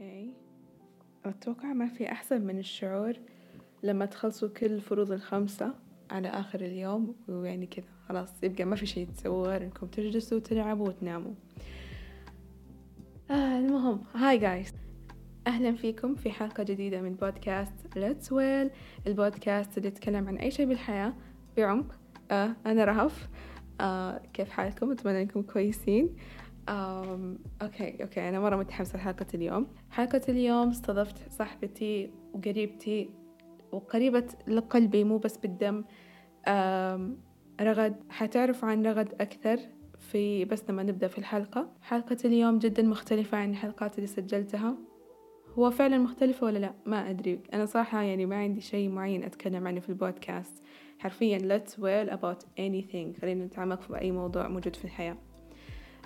أوكي أتوقع ما في أحسن من الشعور لما تخلصوا كل الفروض الخمسة على آخر اليوم ويعني كذا خلاص يبقى ما في شيء تسووه غير إنكم تجلسوا وتلعبوا وتناموا. آه المهم هاي جايز أهلا فيكم في حلقة جديدة من بودكاست Let's Well البودكاست اللي يتكلم عن أي شيء بالحياة. بعمق آه أنا رهف. آه كيف حالكم؟ أتمنى أنكم كويسين. آم okay okay أنا مرة متحمسة لحلقة اليوم. حلقة اليوم استضفت صاحبتي وقريبتي وقريبة لقلبي مو بس بالدم. آم رغد حتعرف عن رغد أكثر في بس لما نبدأ في الحلقة. حلقة اليوم جدا مختلفة عن الحلقات اللي سجلتها. هو فعلا مختلفة ولا لا؟ ما أدري. أنا صراحة يعني ما عندي شيء معين أتكلم عنه في البودكاست. حرفيا let's whale about anything. خلينا نتعمق في أي موضوع موجود في الحياة.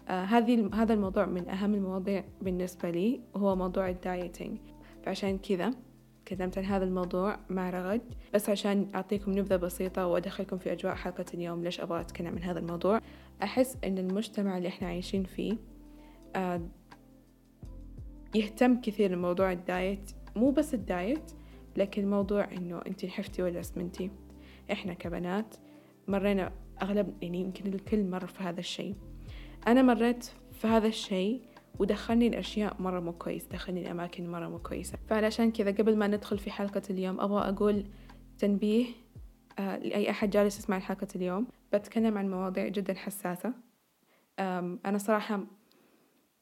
هذه هذا الموضوع من أهم المواضيع بالنسبة لي وهو موضوع ال dieting فعشان كذا تكلمت عن هذا الموضوع مع رغد. بس عشان أعطيكم نبذة بسيطة وأدخلكم في أجواء حلقة اليوم ليش أبغى أتكلم عن هذا الموضوع؟ أحس إن المجتمع اللي إحنا عايشين فيه آه يهتم كثير لموضوع ال diet مو بس ال diet لكن موضوع إنه أنت نحفتي ولا سمنتي إحنا كبنات مرينا أغلب يعني يمكن الكل مر في هذا الشيء. أنا مريت في هذا الشيء ودخلني الأشياء مرة مو كويس دخلني الأماكن مرة مو كويسة. فعلشان كذا قبل ما ندخل في حلقة اليوم أبغى أقول تنبيه آه لأي أحد جالس يسمع حلقة اليوم. بتكلم عن مواضيع جدا حساسة. أنا صراحة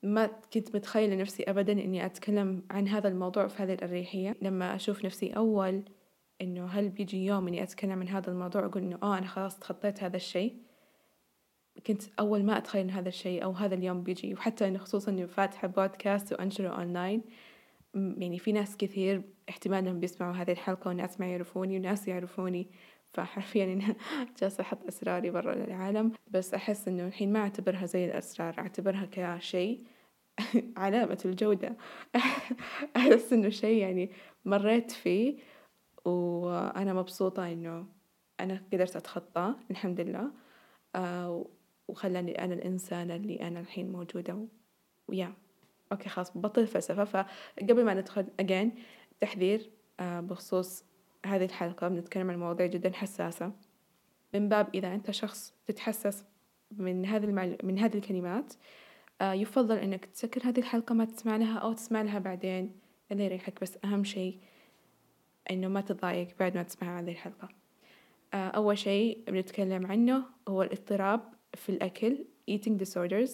ما كنت متخيلة نفسي أبدا إني أتكلم عن هذا الموضوع في هذه الأريحية. لما أشوف نفسي أول إنه هل بيجي يوم إني أتكلم عن هذا الموضوع أقول إنه آه أنا خلاص تخطيت هذا الشيء. كنت أول ما أتخيل إن هذا الشيء أو هذا اليوم بيجي وحتى إنه خصوصا إني فاتحة بودكاست وأنشره أونلاين يعني في ناس كثير احتمال إنهم بيسمعوا هذه الحلقة وناس ما يعرفوني وناس يعرفوني فحرفيا إنه جالسة أحط أسراري برا للعالم بس أحس إنه الحين ما أعتبرها زي الأسرار أعتبرها كشيء علامة الجودة. أحس إنه شيء يعني مريت فيه وأنا مبسوطة إنه أنا قدرت أتخطاه الحمد لله. آه وخلاني أنا الإنسانة اللي أنا الحين موجودة ويا أوكي خلاص بطل فلسفة فقبل ما ندخل أجين تحذير آه بخصوص هذه الحلقة. بنتكلم عن مواضيع جدا حساسة. من باب إذا أنت شخص تتحسس من هذه المعل... من هذه الكلمات آه يفضل إنك تسكر هذه الحلقة ما تسمع لها أو تسمع لها بعدين. اللي يريحك بس أهم شيء إنه ما تتضايق بعد ما تسمع هذه الحلقة. آه أول شيء بنتكلم عنه هو الاضطراب في الأكل eating disorders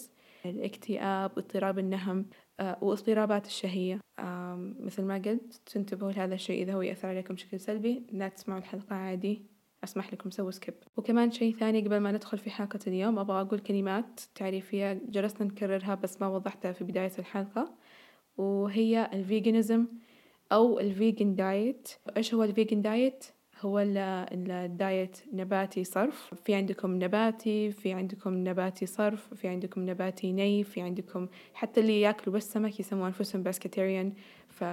الاكتئاب اضطراب النهم آه واضطرابات الشهية. مثل ما قلت تنتبهوا لهذا الشيء إذا هو يأثر عليكم بشكل سلبي. لا تسمعوا الحلقة عادي. أسمح لكم سووا سكيب وكمان شيء ثاني قبل ما ندخل في حلقة اليوم أبغى أقول كلمات تعريفية جلسنا نكررها بس ما وضحتها في بداية الحلقة وهي ال veganism أو ال vegan diet. إيش هو ال vegan diet؟ هو ال diet نباتي صرف. في عندكم نباتي في عندكم نباتي صرف في عندكم نباتي ني في عندكم حتى اللي ياكلوا بس سمك يسموا أنفسهم pescatarian ف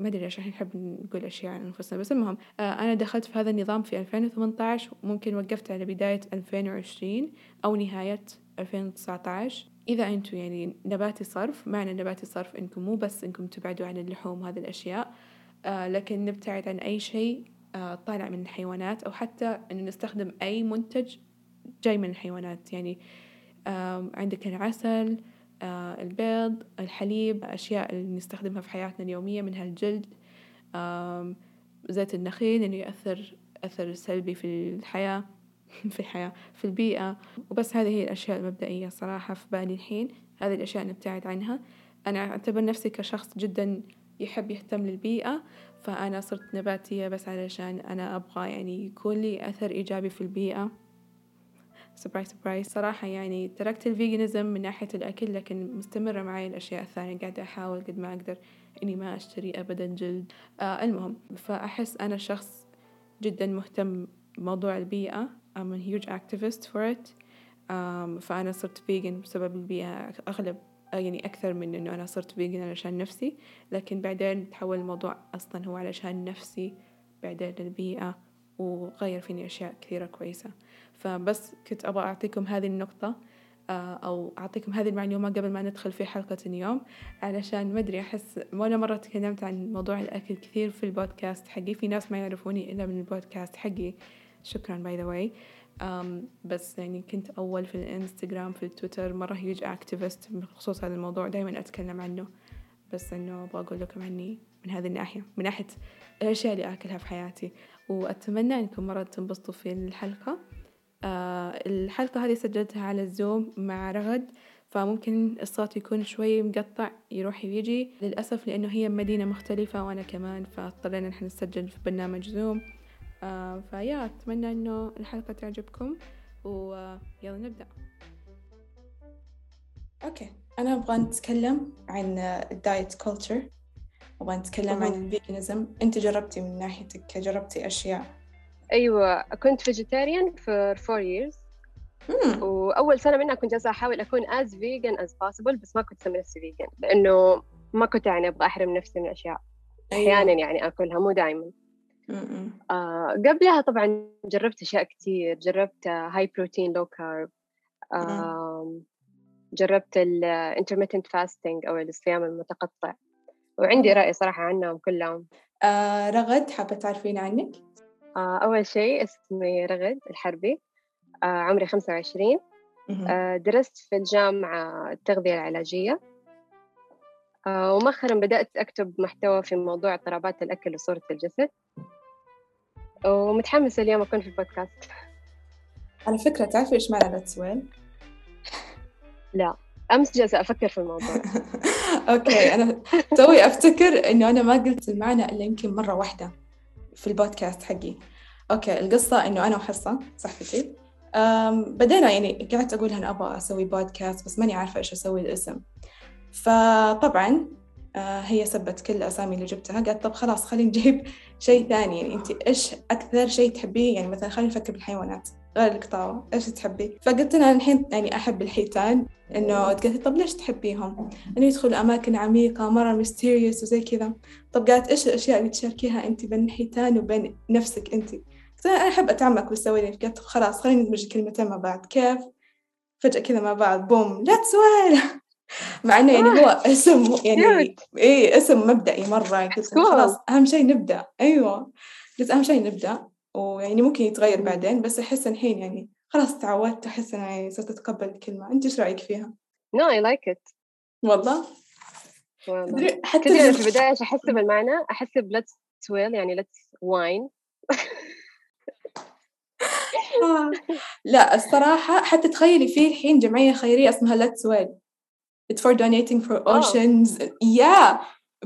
ما أدري ليش الحين نحب نقول أشياء عن أنفسنا بس المهم آه أنا دخلت في هذا النظام في 2018 وممكن وقفت على بداية 2020 أو نهاية 2019 إذا أنتم يعني نباتي صرف معنى نباتي صرف إنكم مو بس إنكم تبعدوا عن اللحوم وهذه الأشياء آه لكن نبتعد عن أي شيء طالع من الحيوانات أو حتى إنه نستخدم أي منتج جاي من الحيوانات. يعني آه عندك العسل آه البيض الحليب أشياء اللي نستخدمها في حياتنا اليومية منها الجلد آه زيت النخيل إنه يأثر أثر سلبي في الحياة في الحياة في البيئة. وبس هذه هي الأشياء المبدئية صراحة في بالي الحين. هذه الأشياء نبتعد عنها. أنا أعتبر نفسي كشخص جدا يحب يهتم للبيئة. فأنا صرت نباتية بس علشان أنا أبغى يعني يكون لي أثر إيجابي في البيئة. surprise surprise صراحة يعني تركت ال veganism من ناحية الأكل لكن مستمرة معي الأشياء الثانية. قاعدة أحاول قد ما أقدر إني ما أشتري أبدا جلد. آه المهم فأحس أنا شخص جدا مهتم بموضوع البيئة. I'm a huge activist for it. فأنا صرت vegan بسبب البيئة. أغلب يعني أكثر من إنه أنا صرت vegan علشان نفسي لكن بعدين تحول الموضوع أصلا هو علشان نفسي بعدين للبيئة وغير فيني أشياء كثيرة كويسة. فبس كنت أبغى أعطيكم هذه النقطة آه، أو أعطيكم هذه المعلومة قبل ما ندخل في حلقة اليوم علشان ما أدري أحس وأنا مرة تكلمت عن موضوع الأكل كثير في البودكاست حقي. في ناس ما يعرفوني إلا من البودكاست حقي. شكرا by the way بس يعني كنت أول في الإنستغرام في التويتر مرة huge activist بخصوص هذا الموضوع دايما أتكلم عنه. بس إنه أبغى أقول لكم عني من هذه الناحية من ناحية الأشياء اللي أكلها في حياتي. وأتمنى إنكم مرة تنبسطوا في الحلقة. آه الحلقة هذه سجلتها على الزوم مع رغد فممكن الصوت يكون شوي مقطع يروح ويجي. للأسف لأنه هي مدينة مختلفة وأنا كمان فاضطرينا نحن نسجل في برنامج زوم فيا أتمنى إنه الحلقة تعجبكم ويلا نبدأ. okay. أنا أبغى نتكلم عن ال diet culture أبغى نتكلم عن ال veganism أنت جربتي من ناحيتك جربتي أشياء؟ أيوة. كنت vegetarian for four years. مم. وأول سنة منها كنت جالسة أحاول أكون as vegan as possible بس ما كنت أسمي نفسي vegan لأنه ما كنت يعني أبغى أحرم نفسي من أشياء أحيانا يعني أكلها مو دائما مم. آه قبلها طبعا جربت أشياء كتير جربت هاي بروتين لو كارب جربت ال intermittent fasting أو الصيام المتقطع. وعندي رأي صراحة عنهم كلهم. آه رغد حابة تعرفين عنك؟ آه أول شيء اسمي رغد الحربي. آه عمري 25 مهم. آه درست في الجامعة التغذية العلاجية. آه ومؤخرا بدأت أكتب محتوى في موضوع اضطرابات الأكل وصورة الجسد. ومتحمسة اليوم أكون في البودكاست. على فكرة تعرفي إيش معنى لا تسويل؟ لا أمس جالسة أفكر في الموضوع. أوكي أنا توي أفتكر إنه أنا ما قلت المعنى إلا يمكن مرة واحدة في البودكاست حقي. okay القصة إنه أنا وحصة صاحبتي بدينا يعني قعدت أقول أنا أبغى أسوي بودكاست بس ماني عارفة إيش أسوي الاسم. فطبعا هي سبت كل الأسامي اللي جبتها. قالت طب خلاص خلينا نجيب شيء ثاني. يعني أنت إيش أكثر شيء تحبيه؟ يعني مثلا خلينا نفكر بالحيوانات. غير القطاوة. إيش تحبي؟ فقلت لها الحين يعني أحب الحيتان. إنه قالت طب ليش تحبيهم؟ إنه يدخلوا أماكن عميقة مرة mysterious وزي كذا. طب قالت إيش الأشياء اللي تشاركيها أنت بين الحيتان وبين نفسك أنت؟ قلت لها أنا أحب أتعمق بالسوي قالت طب خلاص خلينا ندمج الكلمتين مع بعض. كيف؟ فجأة كذا مع بعض. بوم. لا تسوال مع إنه يعني هو اسم يعني إيه اسم مبدئي مرة قلت. خلاص أهم شيء نبدأ. أيوه. قلت أهم شيء نبدأ. ويعني ممكن يتغير بعدين بس أحس الحين يعني خلاص تعودت أحس إني يعني صرت أتقبل الكلمة. أنت إيش رأيك فيها؟ no I like it. والله؟ والله. حتى في البداية إيش أحس بالمعنى؟ أحس ب let's swell يعني let's wine آه. لا الصراحة حتى تخيلي في الحين جمعية خيرية اسمها Let's Well It's for donating for آه. oceans. Yeah.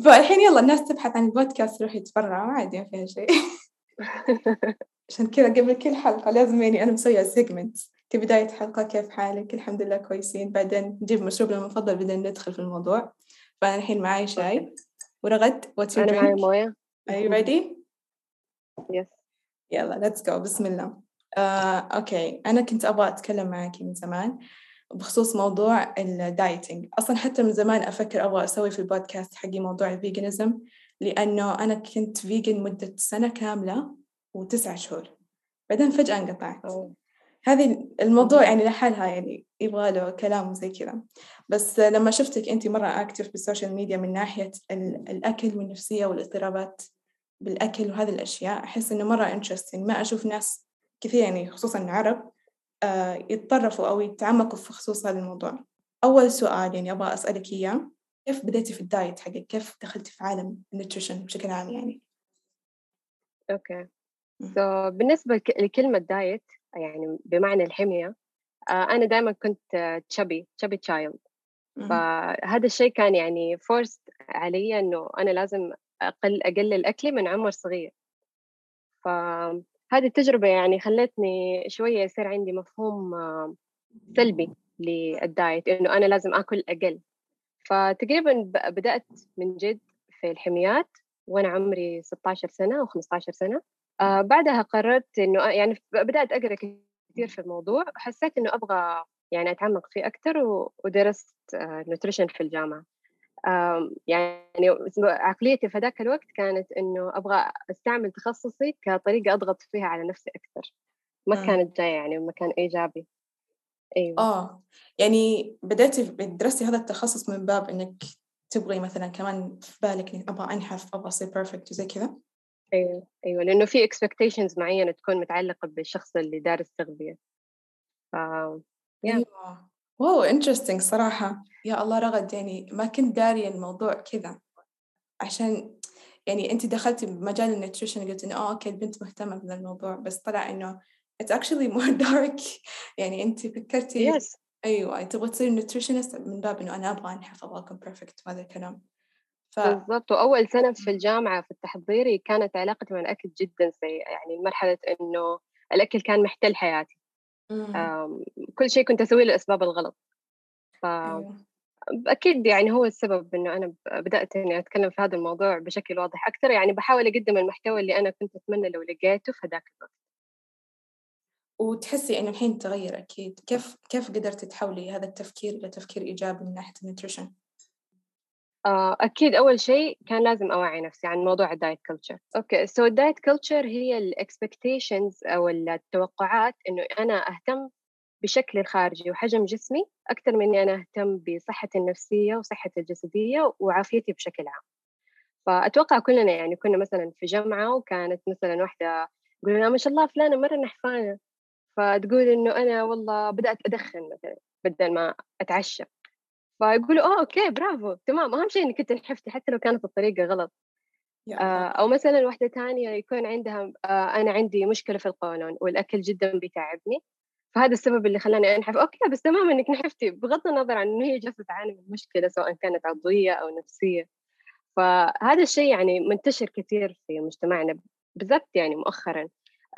فالحين يلا الناس تبحث عن البودكاست تروح يتبرع ما عاد يعني فيها شيء. عشان كذا قبل كل حلقة لازم يعني أنا مسوية سيجمنت كبداية حلقة كيف حالك؟ الحمد لله كويسين. بعدين نجيب مشروبنا المفضل بعدين ندخل في الموضوع. فأنا الحين معاي شاي. ورغد your أنا معي موية. Are you ready? Yes. يلا let's go. بسم الله. آه، okay أنا كنت أبغى أتكلم معك من زمان. بخصوص موضوع ال dieting أصلا حتى من زمان أفكر أبغى أسوي في البودكاست حقي موضوع ال veganism لأنه أنا كنت vegan مدة سنة كاملة وتسعة شهور. بعدين فجأة انقطعت. أوه. هذه الموضوع يعني لحالها يعني يبغى له كلام زي كذا. بس لما شفتك أنت مرة active بال social media من ناحية ال- الأكل والنفسية والاضطرابات بالأكل وهذه الأشياء أحس إنه مرة interesting ما أشوف ناس كثير يعني خصوصا العرب يتطرفوا أو يتعمقوا في خصوص هذا الموضوع. أول سؤال يعني أبغى أسألك إياه. كيف بديتي في ال diet حقك؟ كيف دخلتي في عالم ال nutrition بشكل عام يعني؟ okay. مم. so, بالنسبة لك- لكلمة دايت يعني بمعنى الحمية آه، أنا دائما كنت chubby chubby child. فهذا الشيء كان يعني forced علي إنه أنا لازم أقل أقلل أكلي من عمر صغير. فهذه التجربة يعني خلتني شوية يصير عندي مفهوم آه، سلبي لل diet إنه أنا لازم آكل أقل. فتقريبا بدأت من جد في الحميات وأنا عمري 16 سنة أو 15 سنة. آه بعدها قررت إنه يعني بدأت أقرأ كثير في الموضوع. حسيت إنه أبغى يعني أتعمق فيه أكثر ودرست آه نوتريشن في الجامعة. يعني عقليتي في ذاك الوقت كانت إنه أبغى أستعمل تخصصي كطريقة أضغط فيها على نفسي أكثر. ما مم. كانت جاية يعني مكان إيجابي. أيوة. آه. يعني بدأتي درستي هذا التخصص من باب إنك تبغي مثلا كمان في بالك إنك أبغى أنحف أبغى أصير perfect وزي كذا؟ أيوه أيوه. لأنه في expectations معينة تكون متعلقة بالشخص اللي دارس تغذيه ف أيوه. wow interesting صراحة. يا الله رغد يعني ما كنت دارية الموضوع كذا. عشان يعني أنت دخلتي بمجال ال nutrition قلت إنه آه okay البنت مهتمة بهذا الموضوع بس طلع إنه it's actually more dark. يعني أنت فكرتي yes. أيوه تبغى تصير nutritionist من باب إنه أنا أبغى أنحف أبغى أكون perfect وهذا الكلام. ف... بالضبط. وأول سنة في الجامعة في التحضيري كانت علاقتي مع الأكل جدا سيئة. يعني مرحلة إنه الأكل كان محتل حياتي. كل شيء كنت أسويه للاسباب الغلط. ف أيوة. أكيد يعني هو السبب إنه أنا بدأت إني أتكلم في هذا الموضوع بشكل واضح أكثر يعني بحاول أقدم المحتوى اللي أنا كنت أتمنى لو لقيته في ذاك الوقت. وتحسي إنه الحين تغير أكيد. كيف كيف قدرتي تحولي هذا التفكير إلى تفكير إيجابي من ناحية ال nutrition؟ أكيد أول شيء كان لازم أوعي نفسي عن موضوع ال diet culture okay so ال diet culture هي ال expectations أو التوقعات إنه أنا أهتم بشكلي الخارجي وحجم جسمي أكثر من إني أنا أهتم بصحتي النفسية وصحتي الجسدية وعافيتي بشكل عام. فأتوقع كلنا يعني كنا مثلا في جامعة وكانت مثلا واحدة تقول ما شاء الله فلانة مرة نحفانة. فتقول إنه أنا والله بدأت أدخن مثلا بدل ما أتعشى. فيقولوا آه okay برافو تمام. اهم شيء إنك أنت نحفتي حتى لو كانت الطريقة غلط. آه أو مثلا واحدة ثانية يكون عندها آه أنا عندي مشكلة في القولون والأكل جدا بيتعبني. فهذا السبب اللي خلاني انحف okay بس تمام إنك نحفتي بغض النظر عن إنه هي جالسه تعاني من مشكلة سواء كانت عضوية أو نفسية. فهذا الشيء يعني منتشر كثير في مجتمعنا بالذات يعني مؤخرا.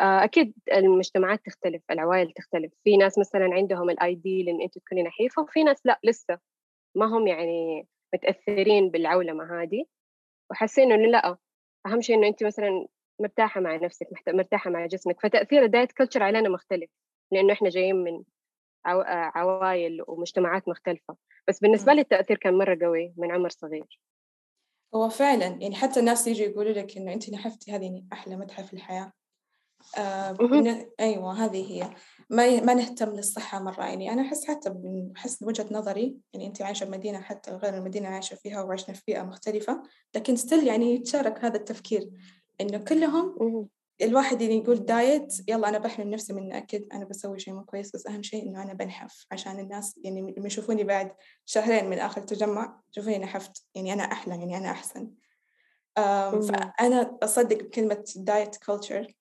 آه، أكيد المجتمعات تختلف العوائل تختلف. في ناس مثلا عندهم ال idea لإن انت تكوني نحيفه وفي ناس لا لسه. ما هم يعني متأثرين بالعولمة هذه وحاسين إنه لأ أهم شيء إنه أنت مثلا مرتاحة مع نفسك مرتاحة مع جسمك فتأثير ال diet culture علينا مختلف لأنه إحنا جايين من عوائل ومجتمعات مختلفة. بس بالنسبة لي التأثير كان مرة قوي من عمر صغير. هو فعلا يعني حتى الناس يجوا يقولوا لك إنه أنت نحفتي هذه أحلى مدحة في الحياة. آه أيوة هذه هي. ما ما نهتم للصحة مرة يعني. أنا أحس حتى حسب وجهة نظري يعني أنت عايشة بمدينة حتى غير المدينة عايشة فيها وعشنا في بيئة مختلفة لكن still يعني يتشارك هذا التفكير. إنه كلهم الواحد اللي يقول diet يلا أنا بحمي نفسي من أكل أنا بسوي شيء مو كويس بس أهم شيء إنه أنا بنحف عشان الناس يعني لما يشوفوني بعد شهرين من آخر التجمع يشوفوني نحفت يعني أنا أحلى يعني أنا أحسن. فأنا أصدق بكلمة diet culture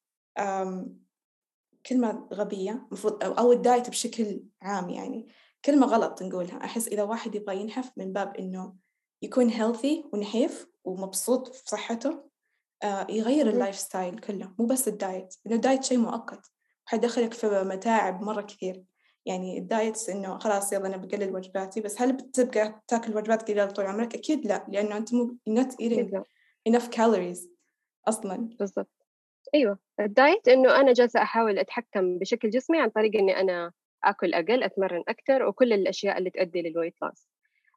كلمة غبية مفروض أو ال diet بشكل عام يعني. كلمة غلط نقولها. أحس إذا واحد يبغى ينحف من باب إنه يكون healthy ونحيف ومبسوط في صحته آه يغير ال lifestyle كله. مو بس ال diet. لأن ال diet شيء مؤقت. حيدخلك في متاعب مرة كثير. يعني ال diet إنه خلاص يلا أنا بقلل وجباتي بس هل بتبقى تاكل وجبات قليلة طول عمرك؟ أكيد لا. لأنه أنت مو not eating enough calories أصلا. بالضبط. أيوه ال diet إنه أنا جالسة أحاول أتحكم بشكل جسمي عن طريق إني أنا آكل أقل أتمرن أكثر وكل الأشياء اللي تؤدي لل weight loss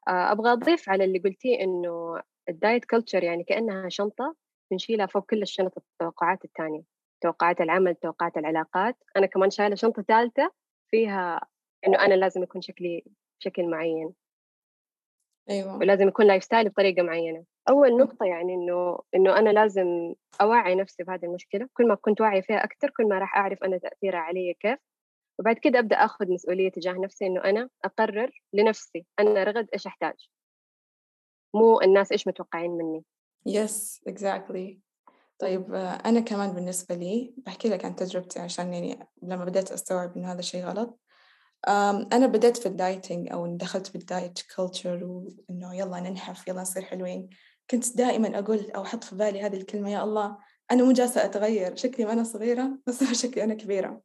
آه، أبغى أضيف على اللي قلتيه إنه ال diet culture يعني كأنها شنطة بنشيلها فوق كل الشنط التوقعات الثانية توقعات العمل توقعات العلاقات. أنا كمان شايلة شنطة ثالثة فيها إنه أنا لازم يكون شكلي بشكل معين. أيوه. ولازم يكون lifestyle بطريقة معينة. أول نقطة يعني إنه إنه أنا لازم أوعي نفسي بهذه المشكلة. كل ما كنت واعية فيها أكثر كل ما راح أعرف أنا تأثيرها علي كيف. وبعد كده أبدأ أخذ مسؤولية تجاه نفسي إنه أنا أقرر لنفسي أنا رغد إيش أحتاج. مو الناس إيش متوقعين مني. yes yes, exactly. طيب أنا كمان بالنسبة لي بحكي لك عن تجربتي عشان يعني لما بدأت أستوعب إنه هذا الشيء غلط. أنا بدأت في ال dieting أو دخلت بال diet culture وإنه يلا ننحف يلا نصير حلوين. كنت دائما أقول أو أحط في بالي هذه الكلمة يا الله أنا مو جالسة أتغير شكلي وأنا صغيرة بس شكلي أنا كبيرة.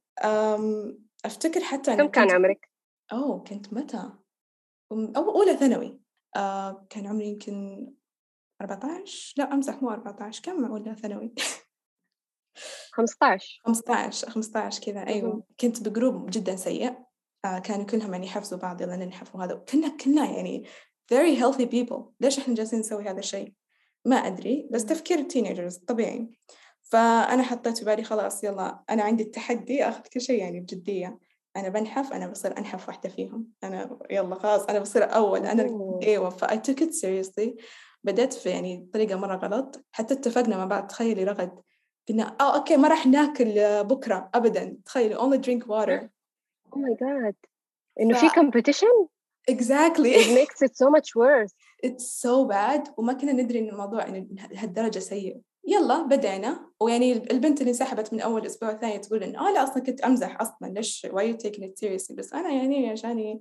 أفتكر حتى كم كان عمرك؟ أوه كنت متى؟ أو أولى ثانوي. أه كان عمري يمكن 14 لا أمزح مو 14 كم أولى ثانوي؟ 15 15 15 كذا أيوه. كنت بجروب جدا سيء. آه كانوا كلهم يعني يحفزوا بعض يلا ننحف وهذا. كنا كنا يعني very healthy people. ليش إحنا جالسين نسوي هذا الشيء؟ ما أدري بس تفكير ال teenagers طبيعي. فأنا حطيت في بالي خلاص يلا أنا عندي التحدي أخذ كل شيء يعني بجدية. أنا بنحف أنا بصير أنحف واحدة فيهم. أنا يلا خلاص أنا بصير أول. أنا أيوة ف I took it seriously. بدأت في يعني طريقة مرة غلط. حتى اتفقنا مع بعض تخيلي رغد. قلنا آه أوكي ما راح ناكل بكرة ابدا. تخيلي only drink water. Oh my god. انه في competition? Exactly. It makes it so much worse. It's so bad. وما كنا ندري إن الموضوع يعني هالدرجة سيء يلا بدينا ويعني البنت اللي انسحبت من أول أسبوع ثاني تقول انه آه لا أصلا كنت أمزح أصلا. ليش؟ why you taking it seriously? بس أنا يعني عشان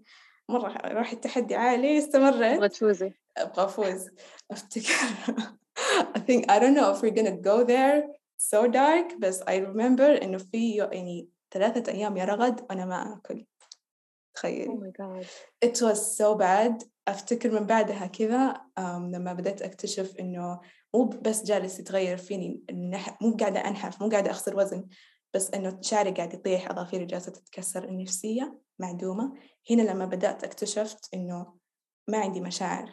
مرة راح التحدي عالي استمرت. أبغى تفوزي أبغى افوز أفتكر. I think I don't know if we're gonna go there so dark بس I remember إنه في يعني ثلاثة أيام يا رغد وأنا ما آكل. تخيل oh my God. it was so bad. أفتكر من بعدها كذا um, لما بدأت أكتشف إنه مو بس جالس يتغير فيني مو قاعدة أنحف مو قاعدة أخسر وزن بس إنه شعري قاعد يطيح أظافيري جالسة تتكسر النفسية معدومة. هنا لما بدأت أكتشفت إنه ما عندي مشاعر.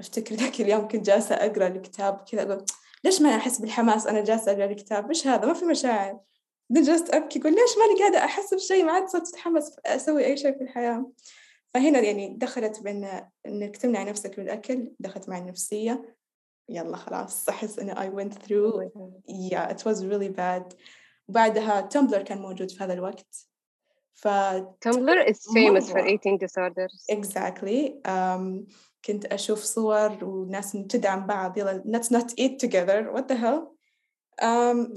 أفتكر ذاك اليوم كنت جالسة أقرأ الكتاب كذا أقول ليش ما أحس بالحماس؟ أنا جالسة أقرأ الكتاب إيش هذا ما في مشاعر. جلست أبكي أقول ليش ماني قاعدة أحس بشيء ما عاد صرت أتحمس أسوي أي شيء في الحياة. فهنا يعني دخلت بين إنك تمنع نفسك من الأكل دخلت مع النفسية. يلا خلاص أحس إنه I went through. Oh yeah it was really bad. وبعدها تمبلر كان موجود في هذا الوقت. ف Tumblr is famous for eating disorders. Exactly. Um, كنت أشوف صور وناس تدعم بعض يلا let's not eat together. What the hell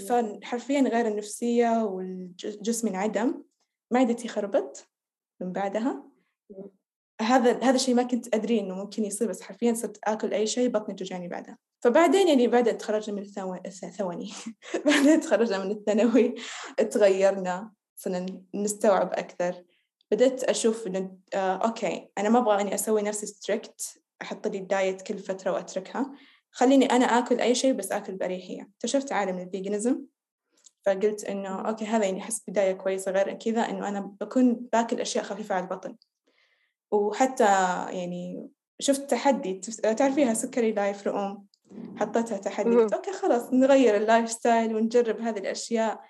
فحرفيا غير النفسية والجسم انعدم. معدتي خربت من بعدها. هذا هذا الشيء ما كنت أدري إنه ممكن يصير بس حرفيا صرت آكل أي شيء بطني توجعني بعدها. فبعدين يعني بعد تخرجنا من الثانوي بعدين تخرجنا من الثانوي تغيرنا صرنا نستوعب أكثر. بدأت أشوف إنه آه okay أنا ما أبغى إني أسوي نفسي strict أحط لي ال diet كل فترة وأتركها. خليني أنا آكل أي شيء بس آكل بأريحية اكتشفت عالم ال veganism فقلت إنه okay هذا يعني أحس بداية كويسة. غير كذا إنه أنا بكون باكل أشياء خفيفة على البطن. وحتى يعني شفت تحدي تعرفيها سكري لايف رؤوم؟ حطيتها تحدي. قلت أوكي خلاص نغير اللايف ستايل ونجرب هذه الأشياء.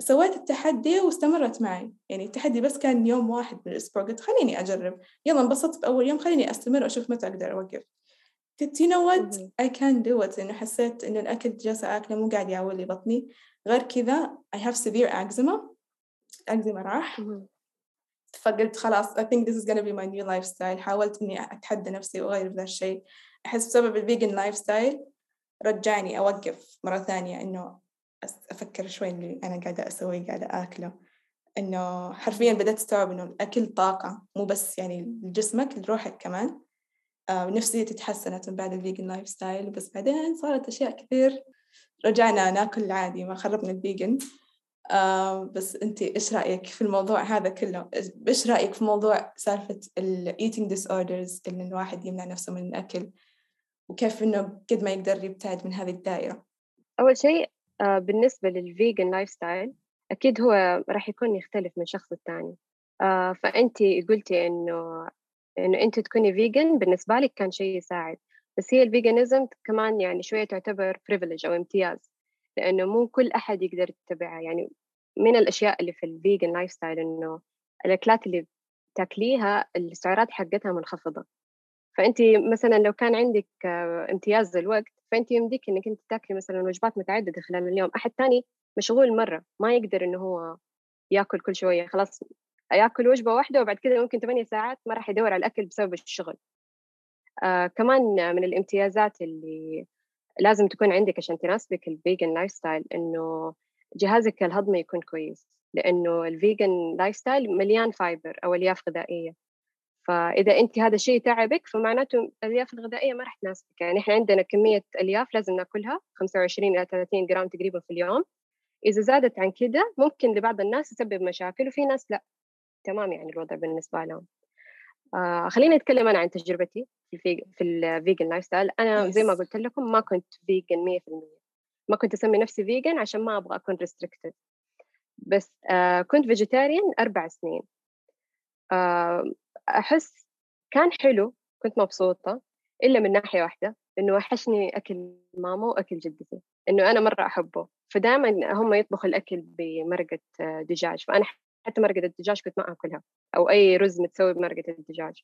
سويت التحدي واستمرت معي. يعني التحدي بس كان يوم واحد من الأسبوع. قلت خليني أجرب. يلا انبسطت بأول يوم خليني أستمر وأشوف متى أقدر أوقف. قلت you know what? I can do it. إنه حسيت إنه الأكل جالسة أكله مو قاعد يعول لي بطني. غير كذا I have severe eczema. الأكزيما راح. فقلت خلاص I think this is gonna be my new lifestyle. حاولت إني أتحدى نفسي وأغير ذا الشيء. أحس بسبب ال vegan lifestyle رجعني أوقف مرة ثانية إنه أفكر شوي اللي أنا قاعدة أسويه قاعدة آكله. إنه حرفيا بدأت أستوعب إنه الأكل طاقة مو بس يعني لجسمك لروحك كمان. آه نفسيتي تحسنت من بعد ال vegan lifestyle بس بعدين صارت أشياء كثير رجعنا ناكل عادي ما خربنا ال vegan آه بس أنت إيش رأيك في الموضوع هذا كله؟ إيش رأيك في موضوع سالفة ال eating disorders إن الواحد يمنع نفسه من الأكل وكيف إنه قد ما يقدر يبتعد من هذه الدائرة؟ أول شيء آه، بالنسبة لل vegan lifestyle أكيد هو راح يكون يختلف من شخص للتاني فأنت قلتي إنه إنه أنت تكوني vegan بالنسبة لك كان شيء يساعد. بس هي ال veganism كمان يعني شوية تعتبر privilege أو امتياز لأنه مو كل أحد يقدر يتبعها. يعني من الأشياء اللي في ال vegan lifestyle إنه الأكلات اللي تاكليها السعرات حقتها منخفضة. فأنت مثلا لو كان عندك آه، امتياز الوقت فأنت يمديك إنك أنت تاكلي مثلا وجبات متعددة خلال اليوم. احد ثاني مشغول مرة ما يقدر إنه هو ياكل كل شوية. خلاص ياكل وجبة واحدة وبعد كده ممكن ثمانية ساعات ما راح يدور على الأكل بسبب الشغل. آه كمان من الامتيازات اللي لازم تكون عندك عشان تناسبك ال vegan lifestyle إنه جهازك الهضمي يكون كويس لإنه ال vegan lifestyle مليان fiber أو ألياف غذائية. فإذا أنت هذا الشيء تعبك فمعناته الألياف الغذائية ما راح تناسبك. يعني إحنا عندنا كمية ألياف لازم نأكلها 25 إلى 30 جرام تقريبا في اليوم. إذا زادت عن كده ممكن لبعض الناس يسبب مشاكل وفي ناس لأ. تمام يعني الوضع بالنسبة لهم. آه خليني أتكلم أنا عن تجربتي في ال veg... في ال vegan lifestyle أنا زي ما قلت لكم ما كنت vegan 100% ما كنت أسمي نفسي vegan عشان ما أبغى أكون restricted بس آه كنت vegetarian أربع سنين. آه أحس كان حلو كنت مبسوطة إلا من ناحية واحدة إنه وحشني أكل ماما وأكل جدتي إنه أنا مرة أحبه. فدائما هم يطبخوا الأكل بمرقة دجاج فأنا حتى مرقة الدجاج كنت ما آكلها أو أي رز متسوي بمرقة الدجاج.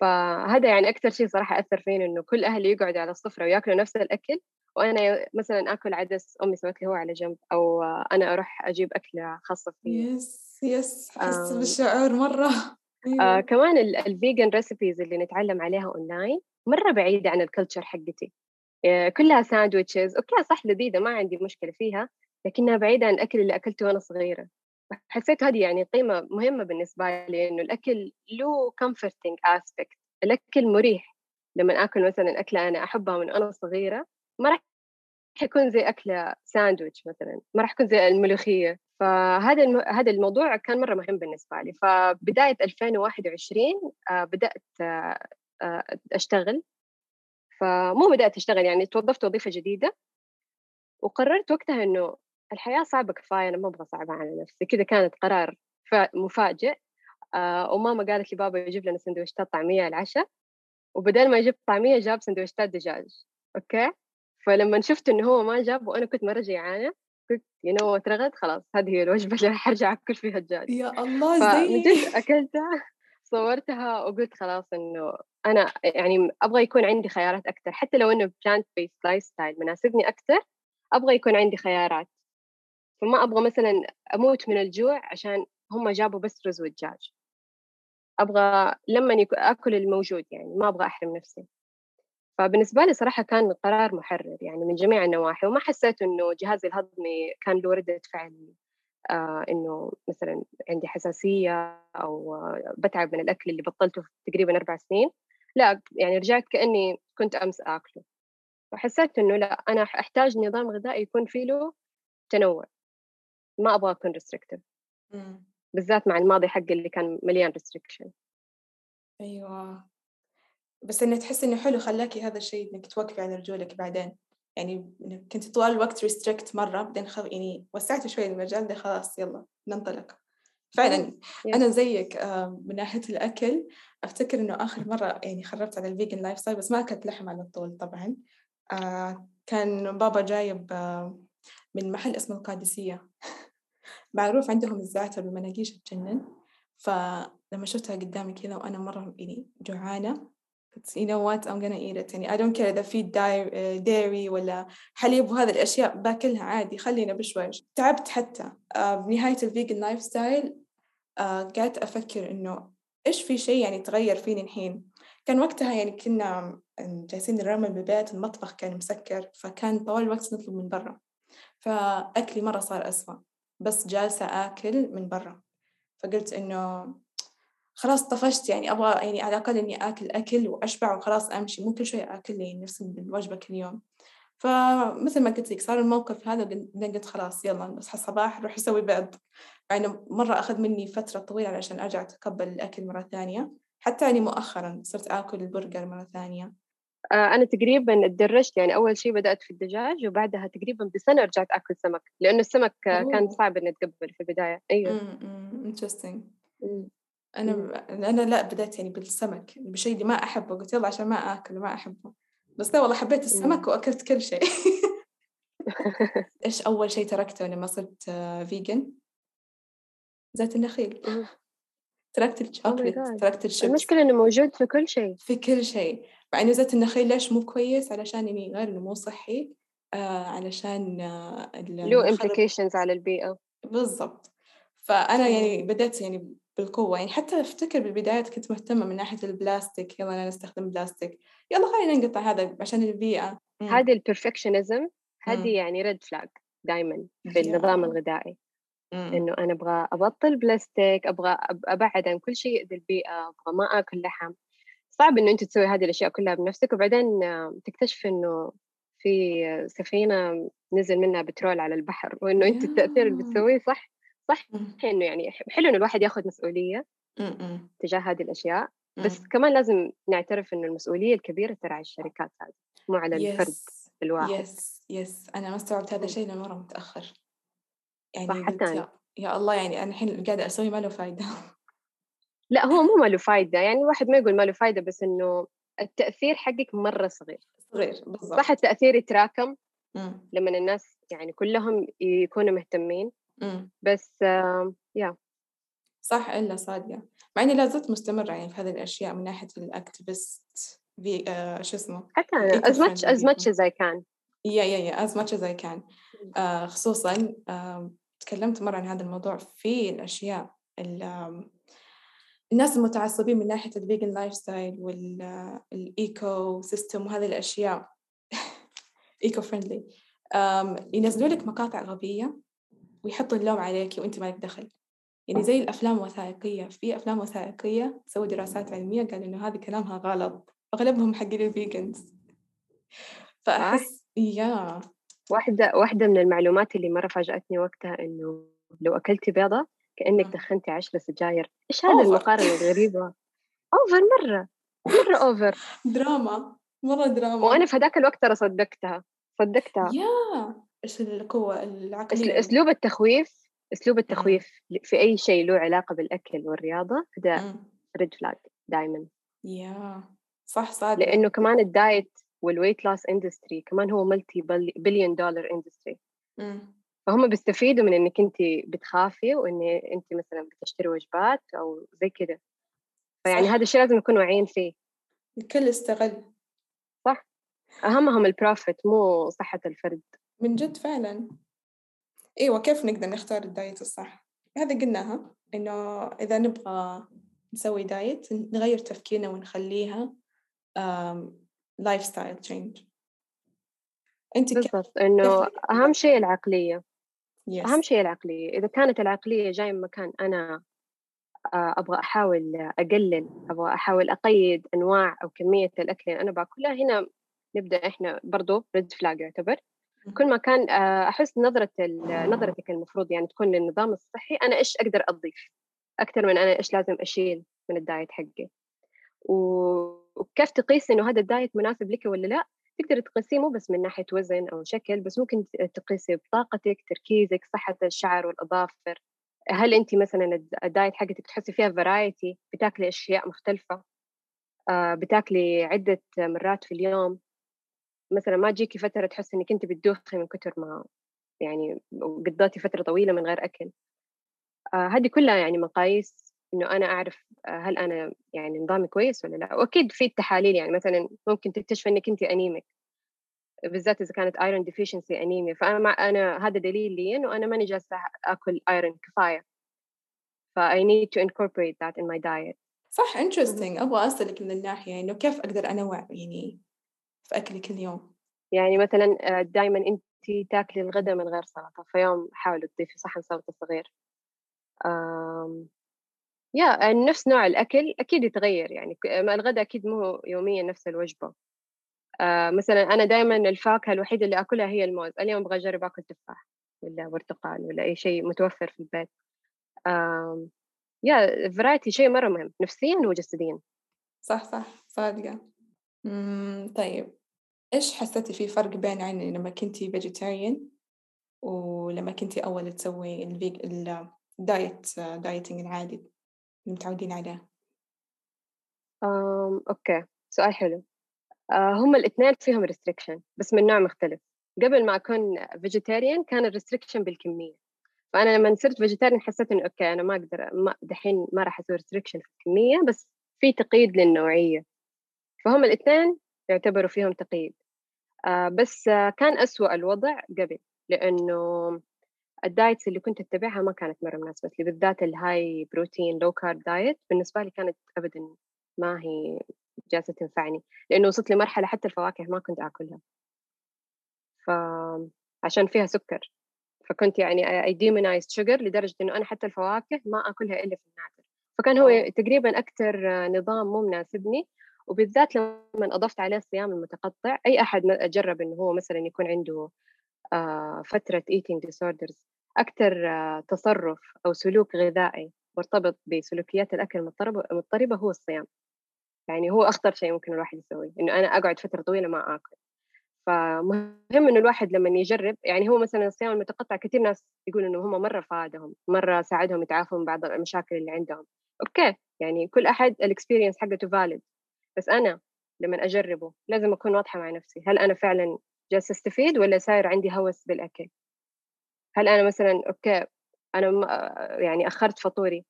فهذا يعني أكثر شيء صراحة أثر فيني إنه كل أهلي يقعدوا على السفرة ويأكلوا نفس الأكل وأنا مثلا آكل عدس أمي سوت لي هو على جنب أو أنا أروح أجيب أكلة خاصة فيني. yes yes أحس بالشعور مرة. أيوة. آه كمان ال vegan recipes اللي نتعلم عليها أونلاين مرة بعيدة عن ال culture حقتي. آه كلها sandwiches okay صح لذيذة ما عندي مشكلة فيها لكنها بعيدة عن الأكل اللي أكلته وأنا صغيرة. حسيت هذه يعني قيمة مهمة بالنسبة لي إنه الأكل له comforting aspect. الأكل مريح. لما آكل مثلا أكلة أنا أحبها من أنا صغيرة ما راح يكون زي أكلة ساندويتش مثلا ما راح يكون زي الملوخية. فهذا الم... هذا الموضوع كان مرة مهم بالنسبة لي. فبداية 2021 آه بدأت آه آه أشتغل. فيوم بدأت أشتغل يعني توظفت وظيفة جديدة. وقررت وقتها إنه الحياة صعبة كفاية أنا ما أبغى صعبة على نفسي. كذا كانت قرار مفاجئ. آه وماما قالت لي بابا يجيب لنا سندويشتات طعمية العشاء. وبدل ما يجيب طعمية جاب سندويشتات دجاج. okay؟ فلما شفت إنه هو ما جاب وأنا كنت مرة جيعانة قلت you know it's good خلاص هذه هي الوجبة اللي حرجع أكل فيها الدجاج. يا الله زي أكلتها صورتها وقلت خلاص إنه أنا يعني أبغى يكون عندي خيارات أكثر حتى لو إنه plant-based lifestyle مناسبني أكثر أبغى يكون عندي خيارات. فما أبغى مثلا أموت من الجوع عشان هم جابوا بس رز ودجاج أبغى لما أكل الموجود يعني ما أبغى أحرم نفسي. فبالنسبة لي صراحة كان قرار محرر يعني من جميع النواحي وما حسيت إنه جهازي الهضمي كان له ردة فعل آه إنه مثلا عندي حساسية أو بتعب من الأكل اللي بطلته تقريبا أربع سنين. لا يعني رجعت كأني كنت أمس آكله. فحسيت إنه لا أنا أحتاج نظام غذائي يكون فيه له تنوع. ما أبغى أكون restrictive بالذات مع الماضي حقي اللي كان مليان restriction أيوه. بس إنه تحس إنه حلو خلاكي هذا الشيء إنك توقفي على رجولك بعدين. يعني كنت طوال الوقت restrict مرة بعدين خل... يعني وسعت شوي المجال ده خلاص يلا ننطلق. فعلا أنا زيك آه، من ناحية الأكل أفتكر إنه آخر مرة يعني خربت على ال vegan lifestyle بس ما أكلت لحم على طول طبعا. آه، كان بابا جايب آه، من محل اسمه القادسية. معروف عندهم الزعتر والمناقيش تجنن فلما شفتها قدامي كذا وأنا مرة يعني جوعانة you know what I'm gonna eat it. يعني I don't care إذا في dairy ولا حليب وهذه الأشياء باكلها عادي خلينا بشويش. تعبت حتى. بنهاية ال vegan lifestyle قعدت أفكر إنه إيش في شيء يعني تغير فيني الحين؟ كان وقتها يعني كنا جالسين نرمم بالبيت المطبخ كان مسكر فكان طوال الوقت نطلب من برا. فأكلي مرة صار أسوأ. بس جالسة آكل من برا. فقلت إنه خلاص طفشت يعني أبغى يعني على الأقل إني آكل أكل وأشبع وخلاص أمشي مو كل شوية آكل لي نفس الوجبة كل يوم. فمثل ما قلت لك صار الموقف هذا قلت خلاص يلا نصحى الصباح نروح نسوي بيض. يعني مرة أخذ مني فترة طويلة علشان أرجع أتقبل الأكل مرة ثانية. حتى يعني مؤخرا صرت آكل البرجر مرة ثانية. أنا تقريبا تدرجت يعني أول شيء بدأت في الدجاج وبعدها تقريبا بسنة رجعت آكل سمك لأنه السمك أوه. كان صعب إني أتقبل في البداية. أيوه. interesting أنا أنا لا بدأت يعني بالسمك بشيء اللي ما أحبه قلت يلا عشان ما آكل ما أحبه. بس لا والله حبيت السمك وأكلت كل شيء. إيش أول شيء تركته لما صرت vegan زيت النخيل. تركت oh الشوكليت تركت الشيبس المشكلة إنه موجود في كل شيء. في كل شيء. إنه زيت النخيل ليش مو كويس؟ علشان يعني غير إنه مو صحي آه علشان آه له implications على البيئة. بالضبط. فأنا يعني بدأت يعني بالقوة. يعني حتى أفتكر بالبدايات كنت مهتمة من ناحية البلاستيك. يلا أنا نستخدم بلاستيك. يلا خلينا نقطع هذا عشان البيئة. هذه ال perfectionism هذه يعني red flag دائما بالنظام الغذائي. إنه أنا أبغى أبطل بلاستيك أبغى أبعد عن كل شيء يؤذي البيئة أبغى ما أكل لحم. صعب إنه أنت تسوي هذه الأشياء كلها بنفسك وبعدين تكتشف إنه في سفينة نزل منها بترول على البحر وإنه أنت التأثير اللي بتسويه صح صح إنه يعني حلو إنه الواحد ياخذ مسؤولية تجاه هذه الأشياء بس كمان لازم نعترف إنه المسؤولية الكبيرة ترى على الشركات هذه مو على الفرد الواحد. يس يس أنا ما استوعبت هذا الشيء لأنه مرة متأخر. يعني صح حتى يا, يا الله يعني أنا الحين قاعدة أسوي ما له فايدة. لا هو مو ما له فايدة. يعني الواحد ما يقول ما له فايدة بس إنه التأثير حقك مرة صغير. صغير بالضبط. صح التأثير يتراكم لما الناس يعني كلهم يكونوا مهتمين. بس آه يا صح إلا صادقة. مع إني لا زلت مستمرة يعني في هذه الأشياء من ناحية الأكتيفست في آه شو اسمه؟ حتى أنا as much as much as I can. يا يا يا as much as I can. آه خصوصا آه تكلمت مرة عن هذا الموضوع في الأشياء الناس المتعصبين من ناحية ال vegan lifestyle وال ecosystem وهذه الأشياء. eco friendly ينزلوا لك مقاطع غبية ويحطوا اللوم عليك وأنت مالك دخل. يعني زي الأفلام الوثائقية. في أفلام وثائقية سووا دراسات علمية قالوا إنه هذه كلامها غلط. أغلبهم حقين ال vegans فأحس يا. واحدة واحدة من المعلومات اللي مرة فاجأتني وقتها إنه لو أكلتي بيضة كأنك دخنتي عشرة سجاير. إيش هذا المقارنة الغريبة؟ أوفر مرة مرة أوفر. دراما مرة دراما. وأنا في هذاك الوقت ترى صدقتها صدقتها. يا! إيش القوة العقلية؟ أسلوب التخويف أسلوب التخويف في أي شيء له علاقة بالأكل والرياضة هذا ريد فلاج دائما يا! صح صادق. لأنه كمان ال diet وال weight loss industry كمان هو multi billion dollar industry فهم بيستفيدوا من إنك أنت بتخافي وإن أنت مثلا بتشتري وجبات أو زي كذا فيعني هذا الشيء لازم نكون واعيين فيه. الكل استغل صح. أهمهم ال profit مو صحة الفرد. من جد فعلا. أيوه كيف نقدر نختار ال diet الصح؟ هذا قلناها إنه إذا نبغى نسوي diet نغير تفكيرنا ونخليها lifestyle change أنت بالضبط إنه أهم شيء العقلية. Yes. اهم شيء العقلية. إذا كانت العقلية جاية من مكان أنا آه، أبغى أحاول أقلل أبغى أحاول أقيد أنواع أو كمية الأكل اللي أنا باكلها هنا نبدأ إحنا برضو red flag يعتبر. كل ما كان آه، أحس نظرة نظرتك المفروض يعني تكون للنظام الصحي أنا إيش أقدر أضيف؟ أكثر من أنا إيش لازم أشيل من ال diet حقي؟ وكيف تقيس إنه هذا ال diet مناسب لك ولا لا؟ تقدر تقيسيه مو بس من ناحية وزن أو شكل بس ممكن تقيسي بطاقتك تركيزك صحة الشعر والأظافر. هل انت مثلا ال diet حقتك تحسي فيها variety بتاكلي أشياء مختلفة؟ آه، بتاكلي عدة مرات في اليوم؟ مثلا ما تجيكي فترة تحسي إنك انت بتدوخي من كثر ما يعني قضيتي فترة طويلة من غير أكل. آه، هذه كلها يعني مقاييس إنه أنا أعرف آه، هل أنا يعني نظامي كويس ولا لا؟ وأكيد في التحاليل يعني مثلا ممكن تكتشف إنك انت anemic بالذات إذا كانت iron deficiency anemia فأنا مع أنا هذا دليل لي إنه أنا ماني جالسة آكل iron كفاية. ف I need to incorporate that in my diet. صح interesting. أبغى أسألك من الناحية إنه كيف أقدر أنوع يعني في أكلي كل يوم؟ يعني مثلا آه، دائما انت تاكلي الغداء من غير سلطة فيوم حاولي تضيفي صحن سلطة صغير. يا نفس نوع الأكل أكيد يتغير يعني الغداء أكيد مو يوميا نفس الوجبة. آه مثلا أنا دائما الفاكهة الوحيدة اللي أكلها هي الموز اليوم أبغى أجرب أكل تفاح ولا برتقال ولا أي شيء متوفر في البيت. آه يا variety شيء مرة مهم نفسيا وجسديا. صح صح صادقة. طيب. إيش حسيتي في فرق بين يعني لما كنتي vegetarian ولما كنتي أول تسوي الفيج ال diet dieting العادي؟ متعودين عليه؟ أم، okay سؤال حلو. أه هم الاثنين فيهم restriction بس من نوع مختلف. قبل ما أكون vegetarian كان ال restriction بالكمية. فأنا لما صرت vegetarian حسيت إنه okay أنا ما أقدر ما دحين ما راح أسوي restriction في الكمية بس في تقييد للنوعية. فهم الاثنين يعتبروا فيهم تقييد. آه بس كان أسوأ الوضع قبل لأنه ال diets اللي كنت أتبعها ما كانت مرة مناسبة لي بالذات ال high protein low carb diet بالنسبة لي كانت أبدا ما هي جالسة تنفعني لأنه وصلت لمرحلة حتى الفواكه ما كنت آكلها. فعشان فيها سكر. فكنت يعني I demonized sugar لدرجة إنه أنا حتى الفواكه ما آكلها إلا في النادر. فكان هو تقريبا أكثر نظام مو مناسبني. وبالذات لما أضفت عليه الصيام المتقطع أي أحد جرب إنه هو مثلا يكون عنده فترة eating disorders أكثر آه، تصرف أو سلوك غذائي مرتبط بسلوكيات الأكل المضطربة هو الصيام. يعني هو أخطر شيء ممكن الواحد يسويه إنه أنا أقعد فترة طويلة ما آكل. فمهم إنه الواحد لما يجرب يعني هو مثلا الصيام المتقطع كثير ناس يقولوا إنه هم مرة فادهم مرة ساعدهم يتعافوا من بعض المشاكل اللي عندهم. okay يعني كل أحد ال experience حقته valid بس أنا لما أجربه لازم أكون واضحة مع نفسي هل أنا فعلا جالسة أستفيد ولا صاير عندي هوس بالأكل؟ هل أنا مثلا okay أنا يعني أخرت فطوري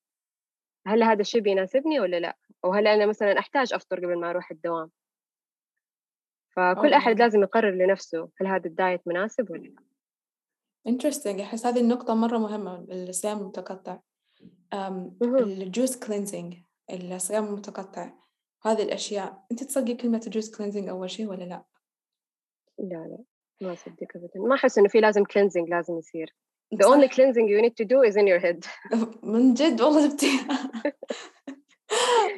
هل هذا الشيء بيناسبني ولا لا؟ أو هل أنا مثلا أحتاج أفطر قبل ما أروح الدوام؟ فكل أحد لازم يقرر لنفسه هل هذا ال diet مناسب ولا لا. Interesting. أحس هذه النقطة مرة مهمة الصيام المتقطع ال juice cleansing الصيام المتقطع هذه الأشياء أنت تصدقي كلمة ال juice cleansing أول شيء ولا لا؟ لا لا ما أصدق أبدا. ما أحس إنه في لازم cleansing لازم يصير. The only cleansing you need to do is in your head. من جد والله جبتي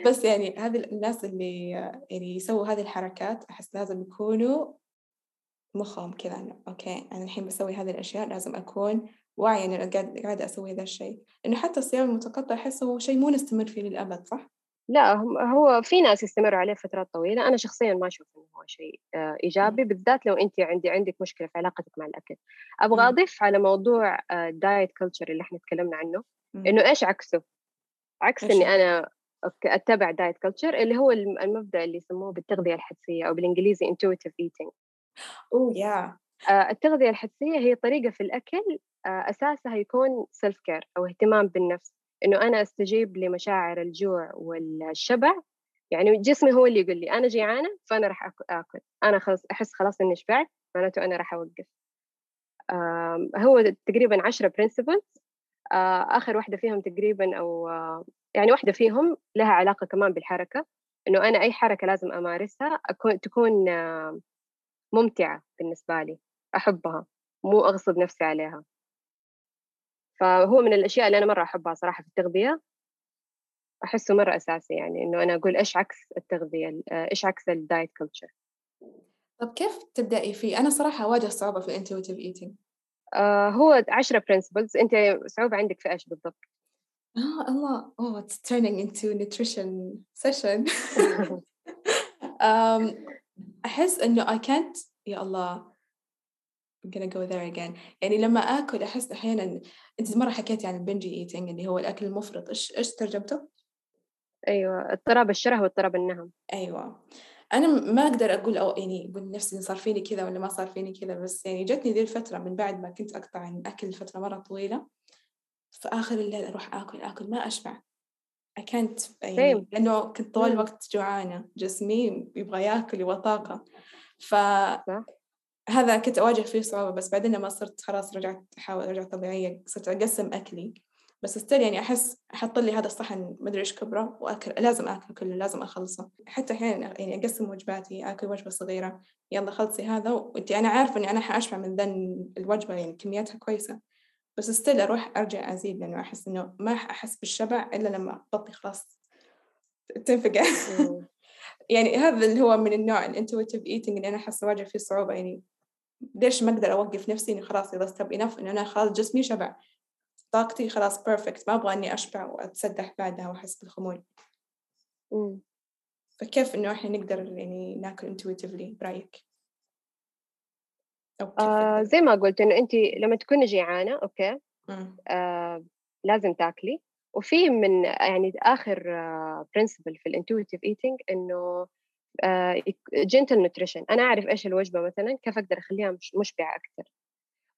بس يعني هذه الناس اللي يعني يسووا هذه الحركات أحس لازم يكونوا مخهم كذا أنا okay أنا الحين بسوي هذه الأشياء لازم أكون واعية إني قاعدة أسوي هذا الشيء. لأنه حتى الصيام المتقطع أحس هو شيء مو نستمر فيه للأبد صح؟ لا هو في ناس يستمروا عليه فترات طويلة. أنا شخصيا ما أشوف إنه هو شيء آه، إيجابي بالذات لو أنت عندي عندك مشكلة في علاقتك مع الأكل. أبغى أضيف على موضوع ال diet آه، culture اللي إحنا تكلمنا عنه إنه إيش عكسه؟ عكس إني أنا أتبع diet culture اللي هو المبدأ اللي يسموه بالتغذية الحدسية أو بالإنجليزي intuitive eating. oh yeah التغذية الحدسية هي طريقة في الأكل آه، أساسها يكون self-care أو اهتمام بالنفس. إنه أنا أستجيب لمشاعر الجوع والشبع يعني جسمي هو اللي يقول لي أنا جيعانة فأنا راح آكل أنا خلاص أحس خلاص إني شبعت معناته أنا راح أوقف. هو تقريبا عشرة principles آه، آخر واحدة فيهم تقريبا أو آه، يعني واحدة فيهم لها علاقة كمان بالحركة إنه أنا أي حركة لازم أمارسها أكون تكون ممتعة بالنسبة لي أحبها مو أغصب نفسي عليها. فهو من الأشياء اللي أنا مرة أحبها صراحة في التغذية. أحسه مرة أساسي يعني إنه أنا أقول إيش عكس التغذية إيش عكس ال diet culture طب كيف تبدأي فيه؟ أنا صراحة أواجه صعوبة في ال intuitive eating آه هو 10 principles أنت صعوبة عندك في إيش بالضبط؟ آه الله. Oh it's turning into nutrition session. أحس إنه I can't يا الله. I'm gonna go there again. يعني لما آكل أحس أحيانا أنت مرة حكيتي عن ال binge eating اللي هو الأكل المفرط. إيش إيش ترجمته؟ أيوة اضطراب الشره واضطراب النهم. أيوة. أنا ما أقدر أقول أو يعني أقول نفسي صار فيني كذا ولا ما صار فيني كذا بس يعني جتني ذي الفترة من بعد ما كنت أقطع عن الأكل لفترة مرة طويلة في آخر الليل أروح آكل آكل ما أشبع. I can't يعني لأنه كنت طول الوقت جوعانة. جسمي يبغى ياكل يبغى طاقة. ف هذا كنت أواجه فيه صعوبة بس بعدين لما صرت خلاص رجعت أحاول أرجع طبيعية صرت أقسم أكلي. بس still يعني أحس أحط لي هذا الصحن مدري إيش كبره وأكل لازم أكل كله لازم أخلصه. حتى أحيانا يعني أقسم وجباتي أكل وجبة صغيرة يلا خلصي هذا وأنت أنا عارفة إني أنا حأشبع من ذا الوجبة يعني كمياتها كويسة. بس still أروح أرجع أزيد لأنه أحس إنه ما أحس بالشبع إلا لما بطني خلاص تنفقع يعني هذا اللي هو من النوع ال intuitive eating اللي أنا أحس أواجه فيه صعوبة يعني ليش ما أقدر أوقف نفسي إنه خلاص it's الستوب enough إنه أنا خلاص جسمي شبع. طاقتي خلاص perfect ما أبغى إني أشبع وأتسدح بعدها وأحس بالخمول. فكيف إنه إحنا نقدر يعني ناكل intuitively برأيك؟ آه زي ما قلت إنه أنت لما تكوني جيعانة أوكي؟ آه لازم تاكلي. وفي من يعني آخر principle آه في ال intuitive eating إنه gentle آه nutrition أنا أعرف إيش الوجبة مثلا كيف أقدر أخليها مش مشبعة أكثر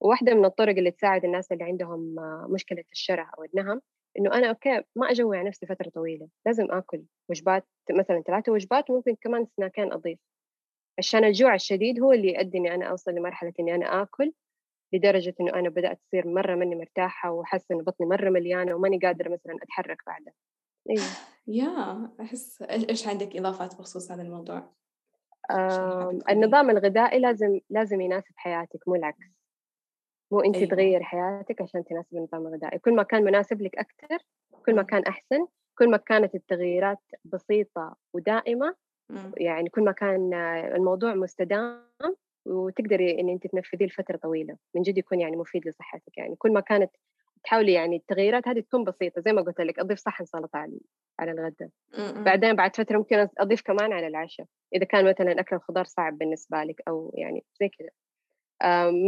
واحدة من الطرق اللي تساعد الناس اللي عندهم مشكلة الشره أو النهم إنه أنا أوكي ما أجوع نفسي فترة طويلة. لازم آكل وجبات مثلا ثلاثة وجبات وممكن كمان سناكين أضيف. عشان الجوع الشديد هو اللي يؤدي إني أنا أوصل لمرحلة إني أنا آكل لدرجة إنه أنا بدأت تصير مرة ماني مرتاحة وحاسة إنه بطني مرة مليانة وماني قادرة مثلا أتحرك بعدها. أيوه يا أحس إيش عندك إضافات بخصوص هذا الموضوع؟ النظام الغذائي لازم لازم يناسب حياتك مو العكس. مو أنت أيوة. تغير حياتك عشان تناسب النظام الغذائي. كل ما كان مناسب لك أكثر كل ما كان أحسن كل ما كانت التغييرات بسيطة ودائمة يعني كل ما كان الموضوع مستدام وتقدري إن أنت تنفذيه لفترة طويلة. من جد يكون يعني مفيد لصحتك. يعني كل ما كانت تحاولي يعني التغييرات هذه تكون بسيطة زي ما قلت لك أضيف صحن سلطه على على الغداء بعدين بعد فترة ممكن أضيف كمان على العشاء إذا كان مثلا أكل الخضار صعب بالنسبة لك أو يعني زي كذا.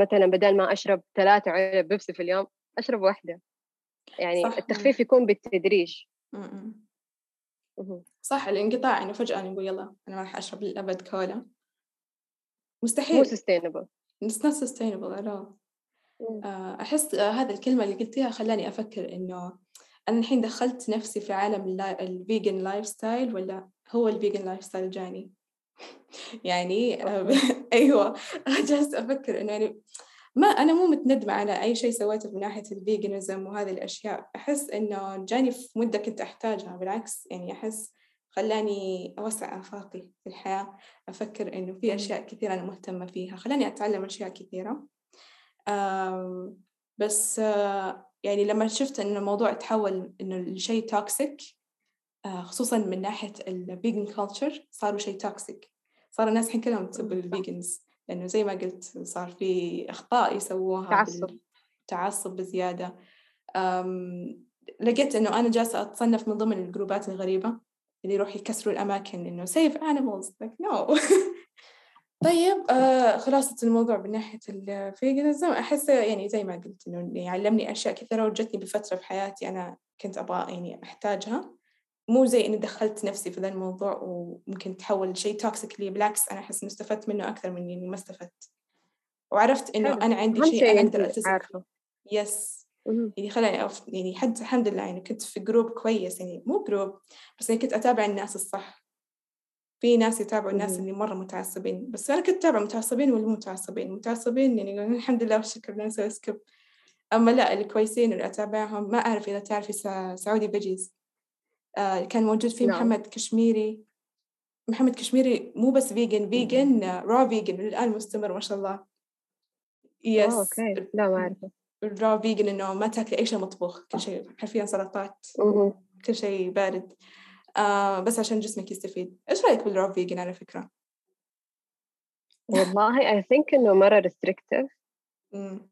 مثلا بدل ما أشرب ثلاثة علب بيبسي في اليوم أشرب واحدة. يعني صح. التخفيف يكون بالتدريج. صح الإنقطاع انه فجأة نقول يلا أنا ما راح أشرب للابد كولا. مستحيل. مو سستينبل It's not sustainable at all. آه، أحس آه، هذا الكلمة اللي قلتيها خلاني أفكر إنه أنا الحين دخلت نفسي في عالم ال vegan lifestyle ولا هو ال vegan lifestyle جاني؟ يعني أيوة. جالسة أفكر إنه يعني ما أنا مو متندمة على أي شيء سويته من ناحية ال veganism وهذه الأشياء. أحس إنه جاني في مدة كنت أحتاجها. بالعكس يعني أحس خلاني أوسع آفاقي في الحياة. أفكر إنه في أشياء كثيرة أنا مهتمة فيها. خلاني أتعلم أشياء كثيرة. بس يعني لما شفت إنه الموضوع تحول إنه الشيء toxic خصوصا من ناحية ال vegan culture صاروا شيء toxic صار الناس الحين كلهم تسب ال vegans لأنه زي ما قلت صار في أخطاء يسووها تعصب. تعصب بزيادة. لقيت إنه أنا جالسة أتصنف من ضمن الجروبات الغريبة اللي يروح يكسروا الأماكن إنه save animals like no. طيب آه خلاصة الموضوع من ناحية ال veganism أحس يعني زي ما قلت إنه يعلمني أشياء كثيرة وجتني بفترة في حياتي أنا كنت أبغى يعني أحتاجها. مو زي إني دخلت نفسي في ذا الموضوع وممكن تحول لشيء toxic لي بالعكس أنا أحس إني استفدت منه أكثر من إني ما استفدت. وعرفت إنه أنا عندي شيء أنا أقدر أتسع yes يعني خلاني أف... يعني حد الحمد لله يعني كنت في group كويس يعني مو group بس يعني كنت أتابع الناس الصح. في ناس يتابعوا الناس اللي مرة متعصبين. بس أنا كنت أتابع متعصبين ولا متعصبين. متعصبين يعني الحمد لله والشكر لله نسوي skip أما لا الكويسين اللي أتابعهم ما أعرف إذا تعرفي Saudi Veggies. آه كان موجود فيه نعم. محمد كشميري. محمد كشميري مو بس vegan vegan raw vegan الآن مستمر ما شاء الله. yes okay لا ما أعرفه. ال raw vegan إنه ما تاكلي أي شيء مطبوخ كل شيء حرفيا سلطات. كل شيء بارد. آه بس عشان جسمك يستفيد. إيش رأيك بال raw vegan على فكرة؟ والله I think إنه مرة restrictive.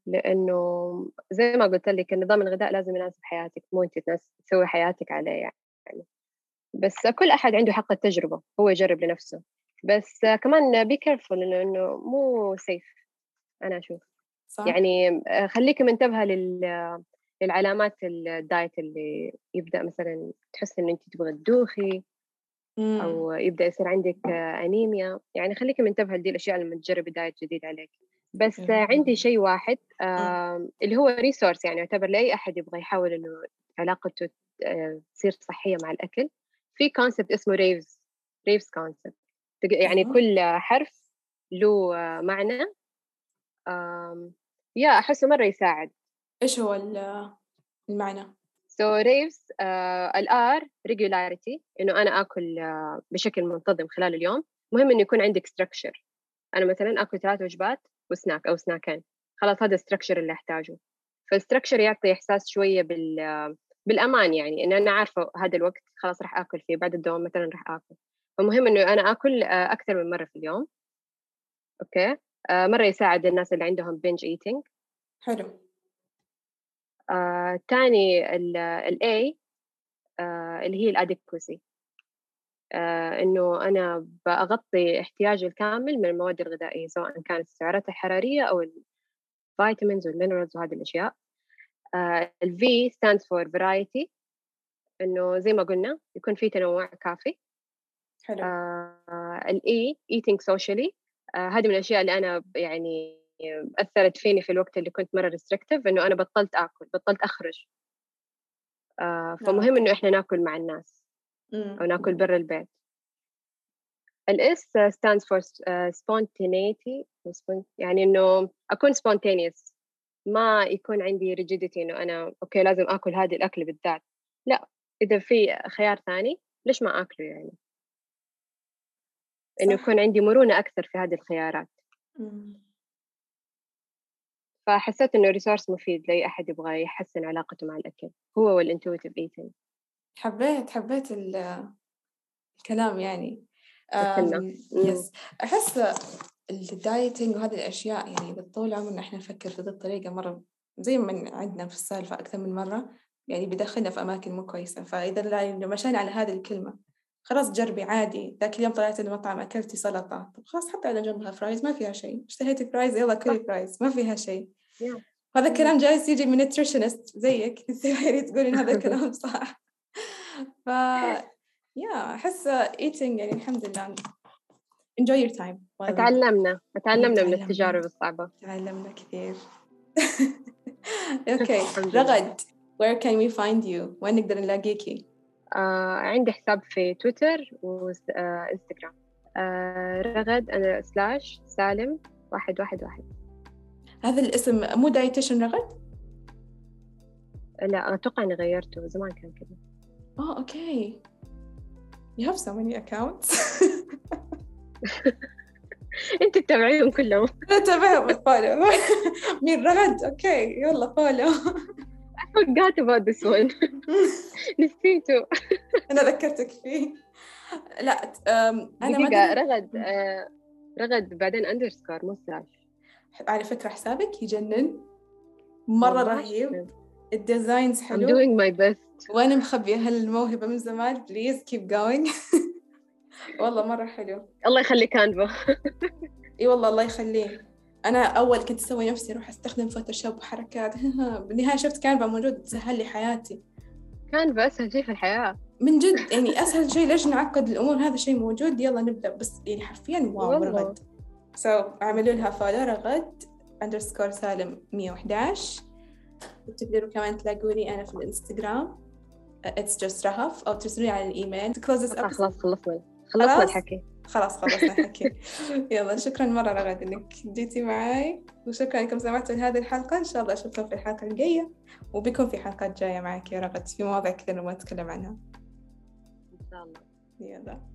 لأنه زي ما قلت لك النظام الغذاء لازم يناسب حياتك مو أنت تسوي حياتك عليه يعني. بس كل أحد عنده حق التجربة هو يجرب لنفسه. بس كمان be careful إنه مو safe أنا أشوف. صح. يعني خليكي منتبهة لل للعلامات ال diet اللي يبدأ مثلا تحس إن أنت تبغى تدوخي أو يبدأ يصير عندك أنيميا يعني خليكي منتبهة لدي الأشياء لما تجربي diet جديد عليك. بس عندي شيء واحد آه اللي هو resource يعني يعتبر لأي أحد يبغى يحاول إنه علاقته تصير صحية مع الأكل. في concept اسمه RAVES RAVES concept يعني كل حرف له معنى. يا أحسه مرة يساعد. إيش هو المعنى؟ so RAVES ال R regularity إنه أنا آكل uh, بشكل منتظم خلال اليوم. مهم إنه يكون عندك structure أنا مثلا آكل ثلاث وجبات وسناك أو سناكين. خلاص هذا ال structure اللي أحتاجه. فال structure يعطي إحساس شوية بال بالأمان يعني ان أنا عارفة هذا الوقت خلاص راح آكل فيه بعد الدوام مثلا راح آكل. فمهم إنه أنا آكل آه، أكثر من مرة في اليوم. أوكي؟ آه، مرة يساعد الناس اللي عندهم binge eating حلو. تاني ال A آه، اللي هي ال adequacy آه، إنه أنا بغطي احتياجي الكامل من المواد الغذائية سواء كانت السعرات الحرارية أو ال vitamins وال minerals وهذه الأشياء. ال V stands for variety. إنه زي ما قلنا يكون في تنوع كافي. حلو. ال E eating socially. هذه من الأشياء اللي أنا يعني أثرت فيني في الوقت اللي كنت مرة restrictive إنه أنا بطلت آكل بطلت أخرج. آه فمهم إنه إحنا ناكل مع الناس أو ناكل برا البيت. ال S stands for spontaneity. يعني إنه أكون spontaneous. ما يكون عندي rigidity إنه أنا أوكي لازم آكل هذه الأكل بالذات. لا إذا في خيار ثاني ليش ما آكله يعني؟ إنه يكون عندي مرونة أكثر في هذه الخيارات. مم. فحسيت إنه resource مفيد لأي أحد يبغى يحسن علاقته مع الأكل هو وال intuitive eating حبيت حبيت الكلام يعني. yes أحس ال dieting وهذه الأشياء يعني بالطول عمرنا إحنا نفكر في ذي الطريقة مرة زي ما عندنا في السالفة أكثر من مرة يعني بيدخلنا في أماكن مو كويسة. فإذا لو مشينا على هذه الكلمة خلاص جربي عادي. ذاك اليوم طلعت المطعم أكلتي سلطة. طب خلاص حطي على جنبها fries ما فيها شيء. اشتهيتي fries يلا كلي fries ما فيها شيء. هذا الكلام جالس يجي من nutritionist زيك. تقولي تقولين هذا الكلام صح. ف يا أحس eating يعني الحمد لله. Enjoy your time. تعلمنا تعلمنا من التجارب الصعبة. تعلمنا كثير. أوكي رغد where can we find you? وين نقدر نلاقيكي؟ آه عندي حساب في تويتر وانستغرام آه رغد أنا slash سالم واحد واحد واحد. هذا الاسم مو dietitian رغد؟ لا أتوقع إني غيرته زمان كان كذا. آه أوكي. You have so many accounts. أنت تتابعيهم كلهم. تابعهم follow مين رغد أوكي يلا follow I forgot about this one. نسيته. أنا ذكرتك فيه. لا أنا ما دقيقة رغد آه رغد بعدين underscore مو slash على فكرة حسابك يجنن. مرة والله. رهيب. ال designs I'm حلو. doing my best. وأنا مخبية هالموهبة من زمان. please keep going والله مرة حلو. الله يخلي Canva. إي والله الله يخليه. أنا أول كنت أسوي نفسي أروح أستخدم Photoshop وحركات. بالنهاية شفت Canva موجود. سهل لي حياتي. Canva أسهل شيء في الحياة. من جد. يعني أسهل شيء ليش نعقد الأمور؟ هذا شيء موجود. يلا نبدأ. بس يعني حرفيا wow. رغد so, اعملوا لها follow رغد underscore سالم 111 وتقدروا كمان تلاقوني أنا في الإنستغرام. It's just رهف. أو ترسلوا لي على episode. خلاص خلصنا خلصنا خلاص؟ الحكي. خلاص خلصنا حكي يلا شكرا مرة رغد إنك جيتي معاي. وشكرا إنكم سمعتوا لهذه الحلقة. إن شاء الله أشوفكم في الحلقة الجاية. وبيكون في حلقات جاية معك يا رغد. في مواضيع كثير نبغى نتكلم عنها. إن شاء الله. يلا.